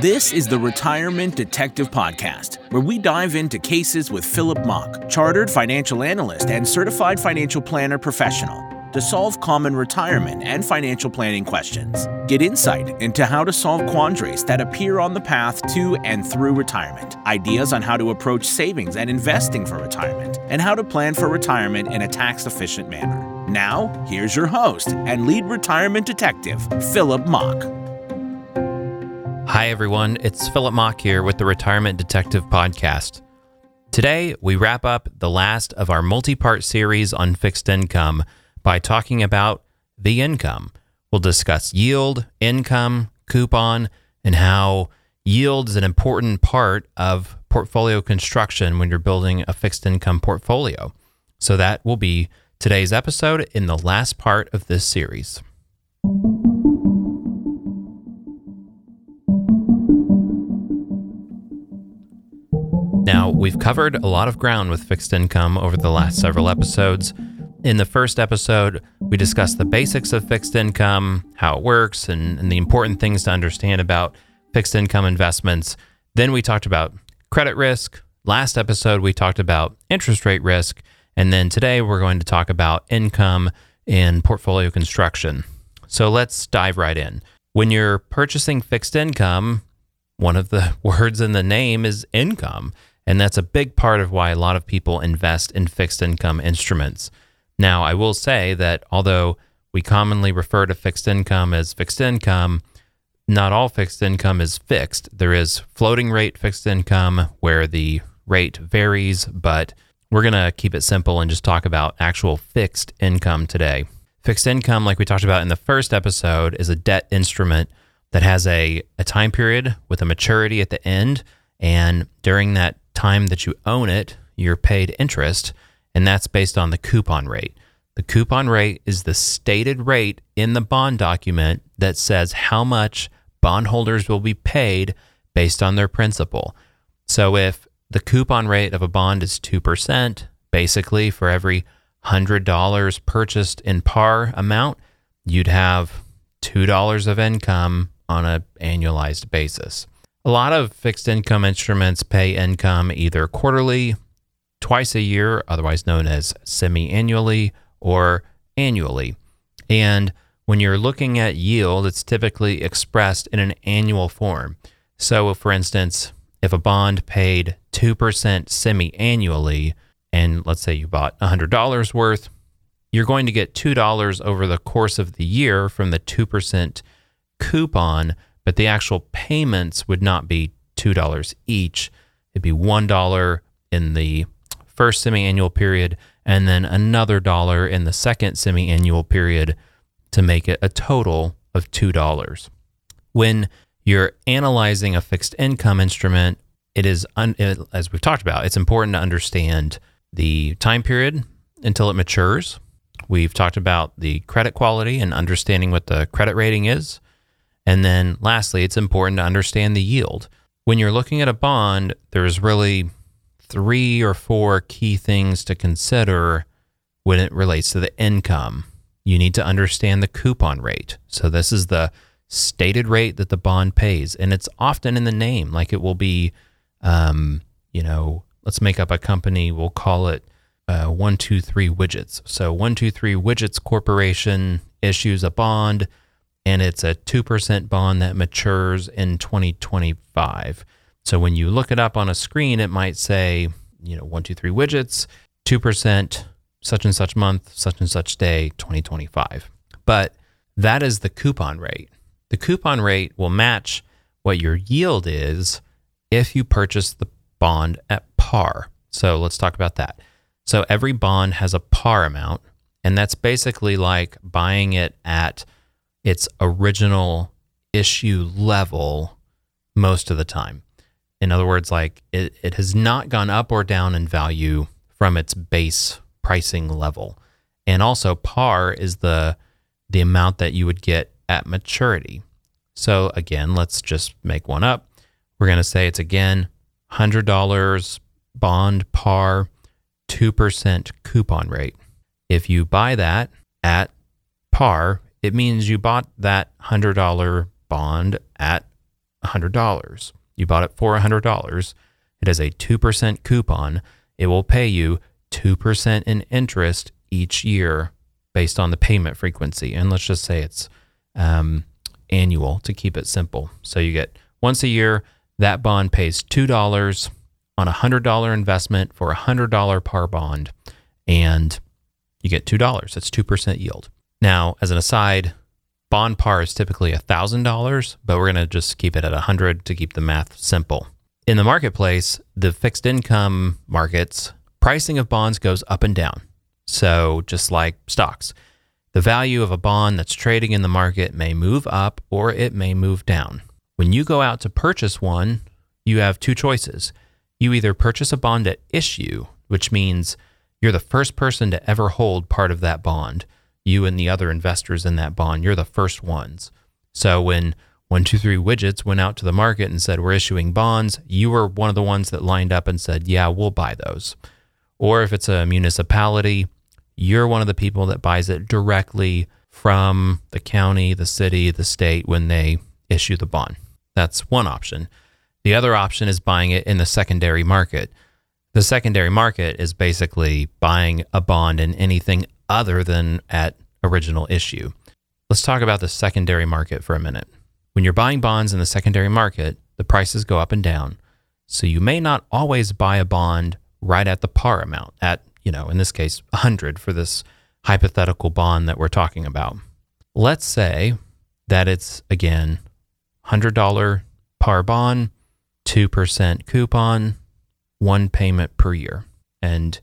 This is the Retirement Detective Podcast, where we dive into cases with Philip Mock, chartered financial analyst and certified financial planner professional, to solve common retirement and financial planning questions. Get insight into how to solve quandaries that appear on the path to and through retirement, ideas on how to approach savings and investing for retirement, and how to plan for retirement in a tax efficient manner. Now, here's your host and lead retirement detective, Philip Mock. Hi, everyone. It's Philip Mock here with the Retirement Detective Podcast. Today, we wrap up the last of our multi part series on fixed income by talking about the income. We'll discuss yield, income, coupon, and how yield is an important part of portfolio construction when you're building a fixed income portfolio. So, that will be today's episode in the last part of this series. Now, we've covered a lot of ground with fixed income over the last several episodes. In the first episode, we discussed the basics of fixed income, how it works, and, and, the important things to understand about fixed income investments. Then we talked about credit risk. Last episode, we talked about interest rate risk. And then today, we're going to talk about income and portfolio construction. So let's dive right in. When you're purchasing fixed income, one of the words in the name is income. And that's a big part of why a lot of people invest in fixed income instruments. Now, I will say that although we commonly refer to fixed income as fixed income, not all fixed income is fixed. There is floating rate fixed income where the rate varies, but we're going to keep it simple and just talk about actual fixed income today. Fixed income, like we talked about in the first episode, is a debt instrument that has a, a time period with a maturity at the end. And during that time that you own it, you're paid interest, and that's based on the coupon rate. The coupon rate is the stated rate in the bond document that says how much bondholders will be paid based on their principal. So if the coupon rate of a bond is 2%, basically for every $100 purchased in par amount, you'd have $2 of income on an annualized basis. A lot of fixed income instruments pay income either quarterly, twice a year, otherwise known as semi annually, or annually. And when you're looking at yield, it's typically expressed in an annual form. So, for instance, if a bond paid 2% semi annually, and let's say you bought $100 worth, you're going to get $2 over the course of the year from the 2% coupon but the actual payments would not be $2 each. It'd be $1 in the first semi annual period and then another dollar in the second semi annual period to make it a total of $2. When you're analyzing a fixed income instrument, it is, un- as we've talked about, it's important to understand the time period until it matures. We've talked about the credit quality and understanding what the credit rating is. And then lastly, it's important to understand the yield. When you're looking at a bond, there's really three or four key things to consider when it relates to the income. You need to understand the coupon rate. So, this is the stated rate that the bond pays, and it's often in the name, like it will be, um, you know, let's make up a company, we'll call it uh, 123 Widgets. So, 123 Widgets Corporation issues a bond and it's a 2% bond that matures in 2025. So when you look it up on a screen, it might say, you know, 123 widgets, 2%, such and such month, such and such day, 2025. But that is the coupon rate. The coupon rate will match what your yield is if you purchase the bond at par. So let's talk about that. So every bond has a par amount, and that's basically like buying it at its original issue level most of the time. In other words, like it, it has not gone up or down in value from its base pricing level. And also par is the the amount that you would get at maturity. So again, let's just make one up. We're going to say it's again $100 bond par 2% coupon rate. If you buy that at par, it means you bought that $100 bond at $100. You bought it for $100. It has a 2% coupon. It will pay you 2% in interest each year based on the payment frequency. And let's just say it's um, annual to keep it simple. So you get once a year, that bond pays $2 on a $100 investment for a $100 par bond, and you get $2. That's 2% yield. Now, as an aside, bond par is typically $1,000, but we're going to just keep it at 100 to keep the math simple. In the marketplace, the fixed income markets, pricing of bonds goes up and down. So, just like stocks, the value of a bond that's trading in the market may move up or it may move down. When you go out to purchase one, you have two choices. You either purchase a bond at issue, which means you're the first person to ever hold part of that bond. You and the other investors in that bond, you're the first ones. So when 123 Widgets went out to the market and said, We're issuing bonds, you were one of the ones that lined up and said, Yeah, we'll buy those. Or if it's a municipality, you're one of the people that buys it directly from the county, the city, the state when they issue the bond. That's one option. The other option is buying it in the secondary market. The secondary market is basically buying a bond in anything other than at original issue. Let's talk about the secondary market for a minute. When you're buying bonds in the secondary market, the prices go up and down. So you may not always buy a bond right at the par amount, at you know, in this case, 100 for this hypothetical bond that we're talking about. Let's say that it's again $100 par bond, 2% coupon, one payment per year. And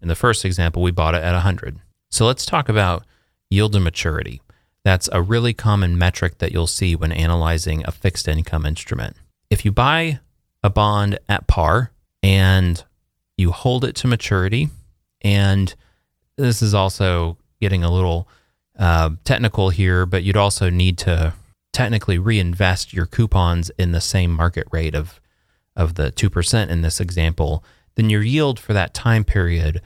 in the first example, we bought it at 100. So let's talk about yield to maturity. That's a really common metric that you'll see when analyzing a fixed income instrument. If you buy a bond at par and you hold it to maturity, and this is also getting a little uh, technical here, but you'd also need to technically reinvest your coupons in the same market rate of of the 2% in this example, then your yield for that time period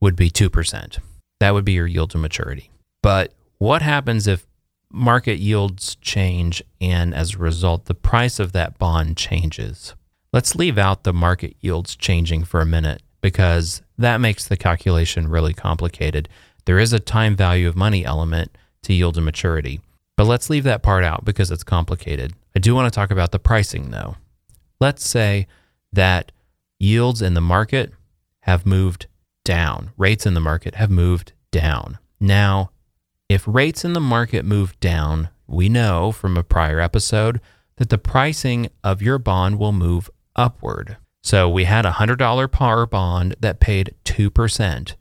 would be 2%. That would be your yield to maturity. But what happens if market yields change and as a result the price of that bond changes? Let's leave out the market yields changing for a minute because that makes the calculation really complicated. There is a time value of money element to yield to maturity, but let's leave that part out because it's complicated. I do want to talk about the pricing though. Let's say that yields in the market have moved down, rates in the market have moved down. Now, if rates in the market move down, we know from a prior episode that the pricing of your bond will move upward. So we had a $100 par bond that paid 2%.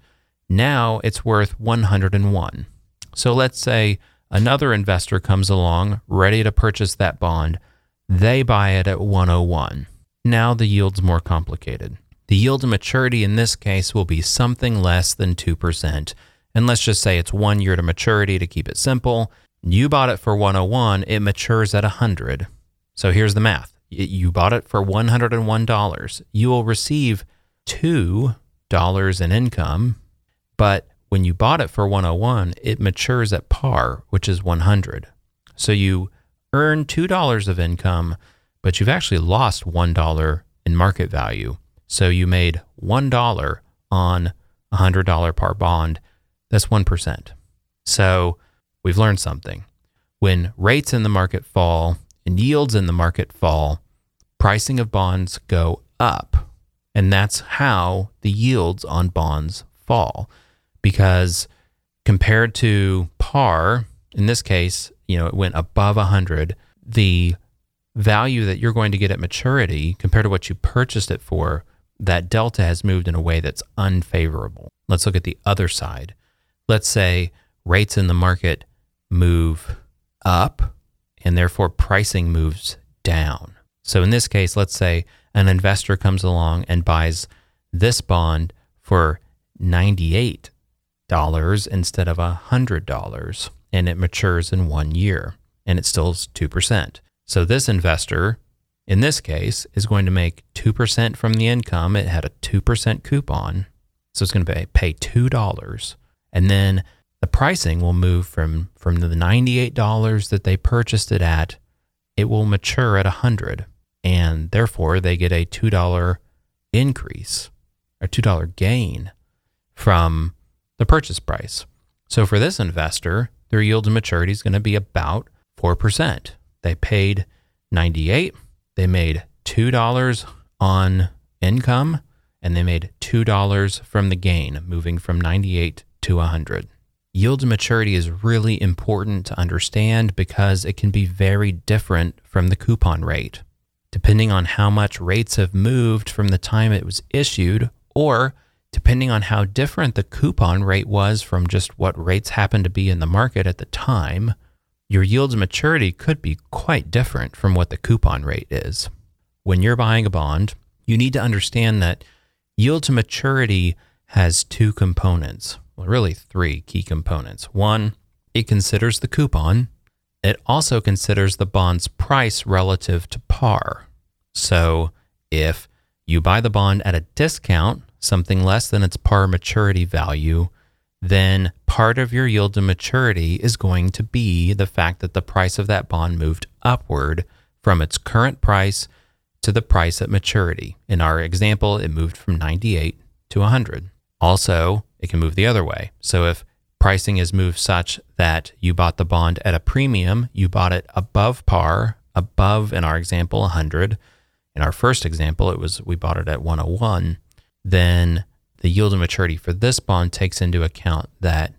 Now it's worth 101. So let's say another investor comes along ready to purchase that bond. They buy it at 101. Now the yield's more complicated. The yield to maturity in this case will be something less than 2%. And let's just say it's one year to maturity to keep it simple. You bought it for 101, it matures at 100. So here's the math you bought it for $101. You will receive $2 in income, but when you bought it for 101, it matures at par, which is 100. So you earn $2 of income, but you've actually lost $1 in market value. So you made $1 on a $100 par bond. That's 1%. So we've learned something. When rates in the market fall and yields in the market fall, pricing of bonds go up. And that's how the yields on bonds fall. Because compared to par, in this case, you know, it went above 100, the value that you're going to get at maturity compared to what you purchased it for, that delta has moved in a way that's unfavorable. Let's look at the other side. Let's say rates in the market move up and therefore pricing moves down. So in this case, let's say an investor comes along and buys this bond for $98 instead of a $100 and it matures in one year and it still is 2%. So this investor in this case is going to make 2% from the income. It had a 2% coupon. So it's going to pay $2. And then the pricing will move from from the $98 that they purchased it at, it will mature at a 100 and therefore they get a $2 increase or $2 gain from the purchase price. So for this investor, their yield to maturity is going to be about 4%. They paid 98, they made $2 on income and they made $2 from the gain moving from 98 to 100. Yield to maturity is really important to understand because it can be very different from the coupon rate. Depending on how much rates have moved from the time it was issued, or depending on how different the coupon rate was from just what rates happened to be in the market at the time, your yield to maturity could be quite different from what the coupon rate is. When you're buying a bond, you need to understand that yield to maturity has two components well, really three key components. One, it considers the coupon. It also considers the bond's price relative to par. So if you buy the bond at a discount, something less than its par maturity value, then part of your yield to maturity is going to be the fact that the price of that bond moved upward from its current price to the price at maturity. In our example, it moved from 98 to 100. Also, it can move the other way. So if pricing is moved such that you bought the bond at a premium, you bought it above par, above in our example 100. In our first example, it was we bought it at 101, then the yield to maturity for this bond takes into account that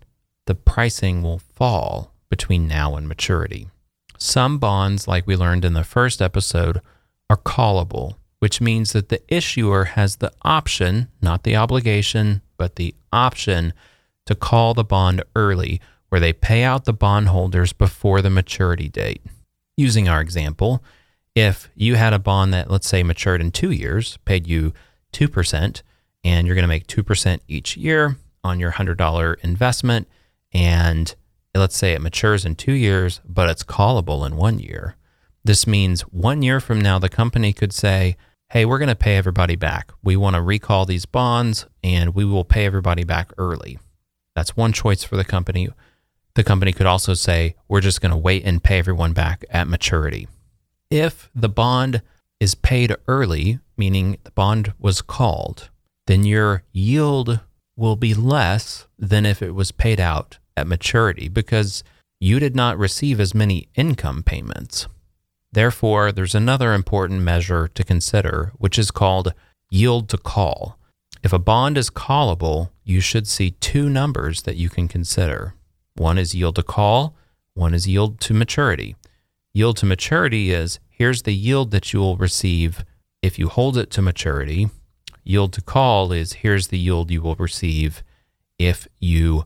the pricing will fall between now and maturity. Some bonds, like we learned in the first episode, are callable, which means that the issuer has the option, not the obligation, but the option to call the bond early, where they pay out the bondholders before the maturity date. Using our example, if you had a bond that, let's say, matured in two years, paid you 2%, and you're going to make 2% each year on your $100 investment, and let's say it matures in two years, but it's callable in one year. This means one year from now, the company could say, hey, we're going to pay everybody back. We want to recall these bonds and we will pay everybody back early. That's one choice for the company. The company could also say, we're just going to wait and pay everyone back at maturity. If the bond is paid early, meaning the bond was called, then your yield will be less than if it was paid out at maturity because you did not receive as many income payments. Therefore, there's another important measure to consider, which is called yield to call. If a bond is callable, you should see two numbers that you can consider. One is yield to call, one is yield to maturity. Yield to maturity is here's the yield that you will receive if you hold it to maturity. Yield to call is here's the yield you will receive if you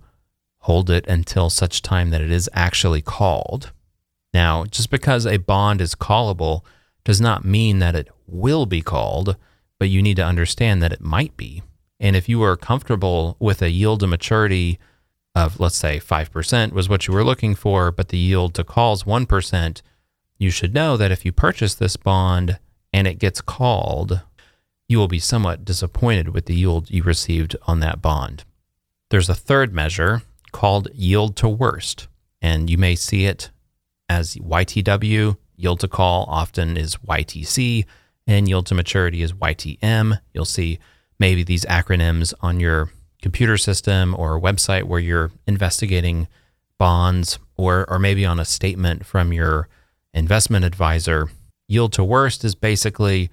hold it until such time that it is actually called. Now, just because a bond is callable does not mean that it will be called, but you need to understand that it might be. And if you are comfortable with a yield to maturity of, let's say, 5% was what you were looking for, but the yield to call is 1%, you should know that if you purchase this bond and it gets called, you will be somewhat disappointed with the yield you received on that bond. There's a third measure called yield to worst, and you may see it as YTW. Yield to call often is YTC, and yield to maturity is YTM. You'll see maybe these acronyms on your computer system or website where you're investigating bonds, or, or maybe on a statement from your investment advisor. Yield to worst is basically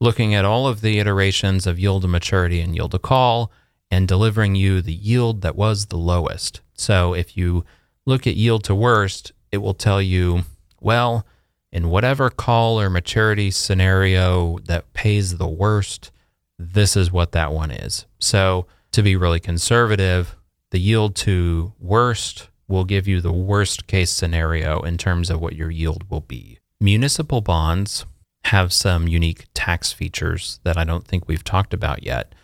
looking at all of the iterations of yield to maturity and yield to call and delivering you the yield that was the lowest. So if you look at yield to worst, it will tell you, well, in whatever call or maturity scenario that pays the worst, this is what that one is. So, to be really conservative, the yield to worst will give you the worst case scenario in terms of what your yield will be. Municipal bonds have some unique tax features that I don't think we've talked about yet.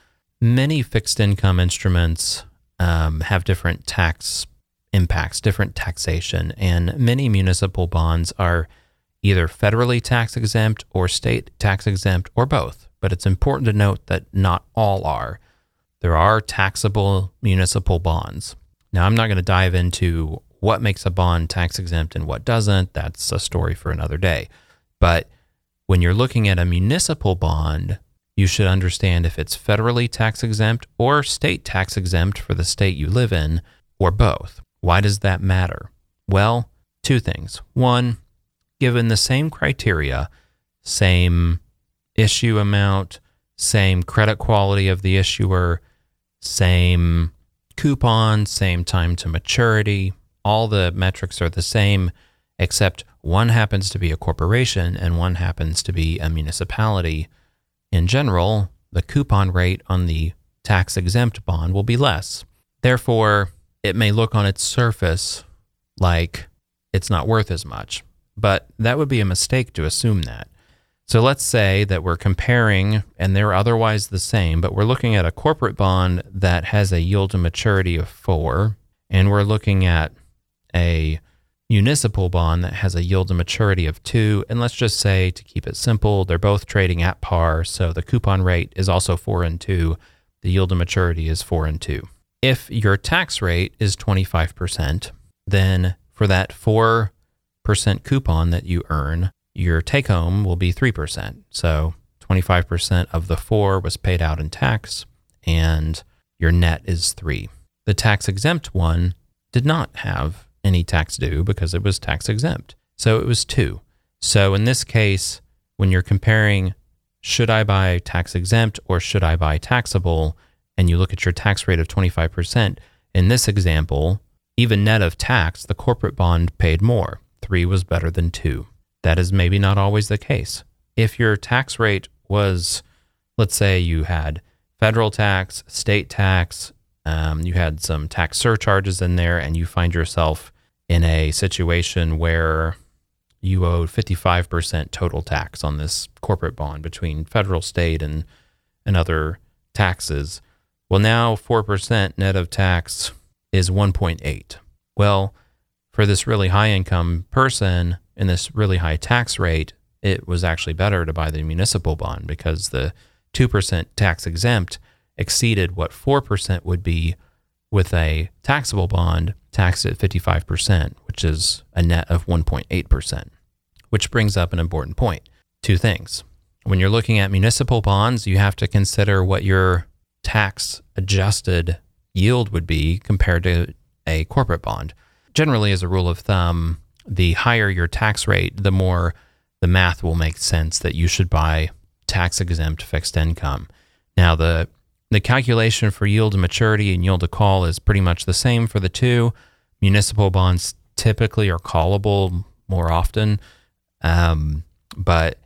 Many fixed income instruments um, have different tax impacts different taxation, and many municipal bonds are either federally tax exempt or state tax exempt or both. But it's important to note that not all are. There are taxable municipal bonds. Now, I'm not going to dive into what makes a bond tax exempt and what doesn't. That's a story for another day. But when you're looking at a municipal bond, you should understand if it's federally tax exempt or state tax exempt for the state you live in, or both. Why does that matter? Well, two things. One, given the same criteria, same issue amount, same credit quality of the issuer, same coupon, same time to maturity, all the metrics are the same, except one happens to be a corporation and one happens to be a municipality. In general, the coupon rate on the tax exempt bond will be less. Therefore, it may look on its surface like it's not worth as much, but that would be a mistake to assume that. So let's say that we're comparing and they're otherwise the same, but we're looking at a corporate bond that has a yield to maturity of four, and we're looking at a municipal bond that has a yield to maturity of two. And let's just say, to keep it simple, they're both trading at par. So the coupon rate is also four and two. The yield to maturity is four and two. If your tax rate is 25%, then for that 4% coupon that you earn, your take home will be 3%. So 25% of the four was paid out in tax, and your net is three. The tax exempt one did not have any tax due because it was tax exempt. So it was two. So in this case, when you're comparing, should I buy tax exempt or should I buy taxable? And you look at your tax rate of 25%, in this example, even net of tax, the corporate bond paid more. Three was better than two. That is maybe not always the case. If your tax rate was, let's say you had federal tax, state tax, um, you had some tax surcharges in there, and you find yourself in a situation where you owed 55% total tax on this corporate bond between federal, state, and, and other taxes. Well, now 4% net of tax is 1.8. Well, for this really high income person in this really high tax rate, it was actually better to buy the municipal bond because the 2% tax exempt exceeded what 4% would be with a taxable bond taxed at 55%, which is a net of 1.8%, which brings up an important point. Two things. When you're looking at municipal bonds, you have to consider what your tax adjusted yield would be compared to a corporate bond. Generally, as a rule of thumb, the higher your tax rate, the more the math will make sense that you should buy tax exempt fixed income. Now, the the calculation for yield to maturity and yield to call is pretty much the same for the two. Municipal bonds typically are callable more often, um, but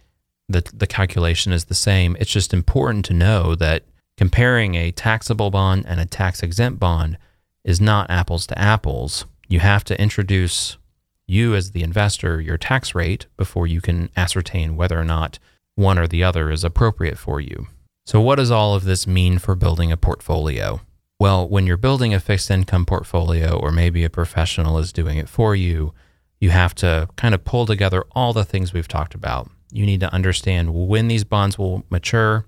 the the calculation is the same. It's just important to know that comparing a taxable bond and a tax exempt bond is not apples to apples. You have to introduce you as the investor your tax rate before you can ascertain whether or not one or the other is appropriate for you. So, what does all of this mean for building a portfolio? Well, when you're building a fixed income portfolio, or maybe a professional is doing it for you, you have to kind of pull together all the things we've talked about. You need to understand when these bonds will mature,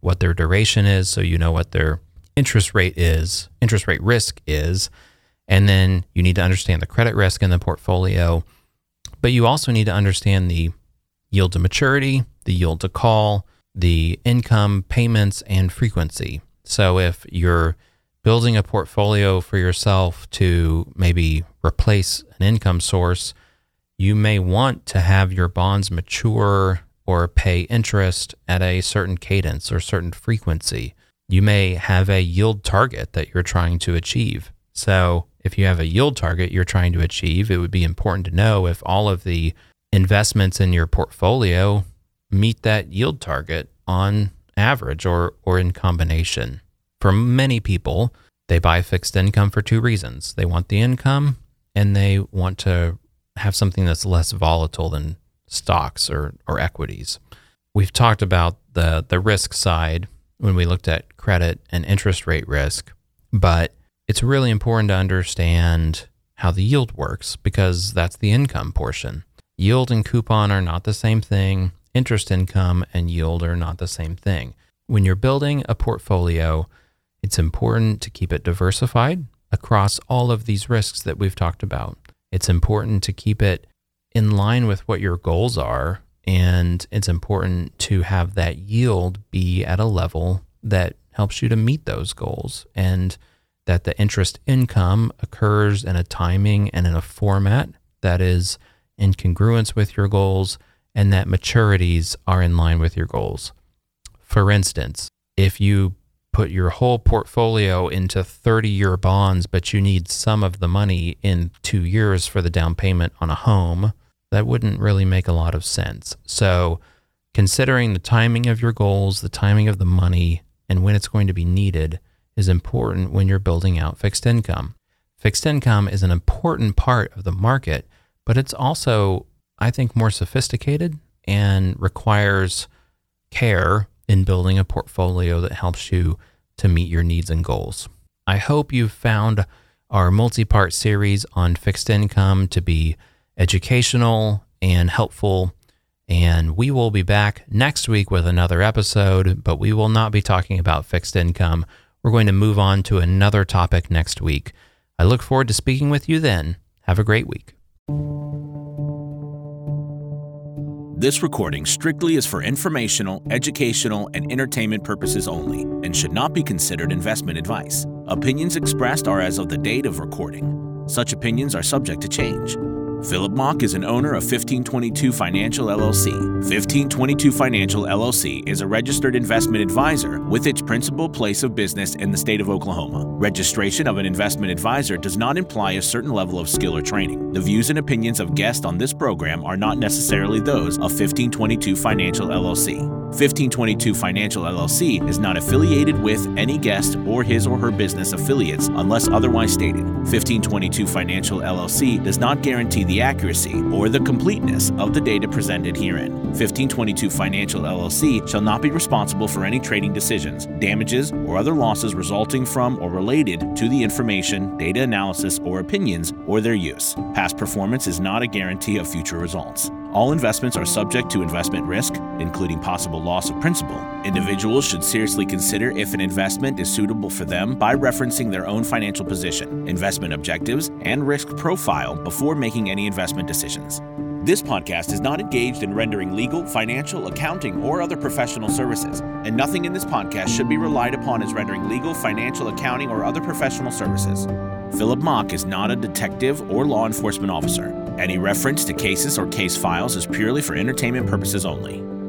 what their duration is, so you know what their interest rate is, interest rate risk is. And then you need to understand the credit risk in the portfolio. But you also need to understand the yield to maturity, the yield to call, the income, payments, and frequency. So if you're building a portfolio for yourself to maybe replace an income source, you may want to have your bonds mature or pay interest at a certain cadence or certain frequency. You may have a yield target that you're trying to achieve. So, if you have a yield target you're trying to achieve, it would be important to know if all of the investments in your portfolio meet that yield target on average or, or in combination. For many people, they buy fixed income for two reasons they want the income and they want to have something that's less volatile than stocks or, or equities. We've talked about the, the risk side when we looked at credit and interest rate risk, but it's really important to understand how the yield works because that's the income portion. Yield and coupon are not the same thing interest income and yield are not the same thing. When you're building a portfolio, it's important to keep it diversified across all of these risks that we've talked about. It's important to keep it in line with what your goals are. And it's important to have that yield be at a level that helps you to meet those goals and that the interest income occurs in a timing and in a format that is in congruence with your goals and that maturities are in line with your goals. For instance, if you put your whole portfolio into 30 year bonds, but you need some of the money in two years for the down payment on a home, that wouldn't really make a lot of sense. So, considering the timing of your goals, the timing of the money, and when it's going to be needed is important when you're building out fixed income. Fixed income is an important part of the market, but it's also, I think, more sophisticated and requires care in building a portfolio that helps you to meet your needs and goals. I hope you've found our multi part series on fixed income to be educational and helpful. And we will be back next week with another episode, but we will not be talking about fixed income. We're going to move on to another topic next week. I look forward to speaking with you then. Have a great week. This recording strictly is for informational, educational, and entertainment purposes only and should not be considered investment advice. Opinions expressed are as of the date of recording. Such opinions are subject to change. Philip Mock is an owner of 1522 Financial LLC. 1522 Financial LLC is a registered investment advisor with its principal place of business in the state of Oklahoma. Registration of an investment advisor does not imply a certain level of skill or training. The views and opinions of guests on this program are not necessarily those of 1522 Financial LLC. 1522 Financial LLC is not affiliated with any guest or his or her business affiliates unless otherwise stated. 1522 Financial LLC does not guarantee the accuracy or the completeness of the data presented herein. 1522 Financial LLC shall not be responsible for any trading decisions, damages, or other losses resulting from or related to the information, data analysis, or opinions or their use. Past performance is not a guarantee of future results. All investments are subject to investment risk, including possible loss of principal. Individuals should seriously consider if an investment is suitable for them by referencing their own financial position, investment objectives, and risk profile before making any investment decisions. This podcast is not engaged in rendering legal, financial, accounting, or other professional services, and nothing in this podcast should be relied upon as rendering legal, financial, accounting, or other professional services. Philip Mock is not a detective or law enforcement officer. Any reference to cases or case files is purely for entertainment purposes only.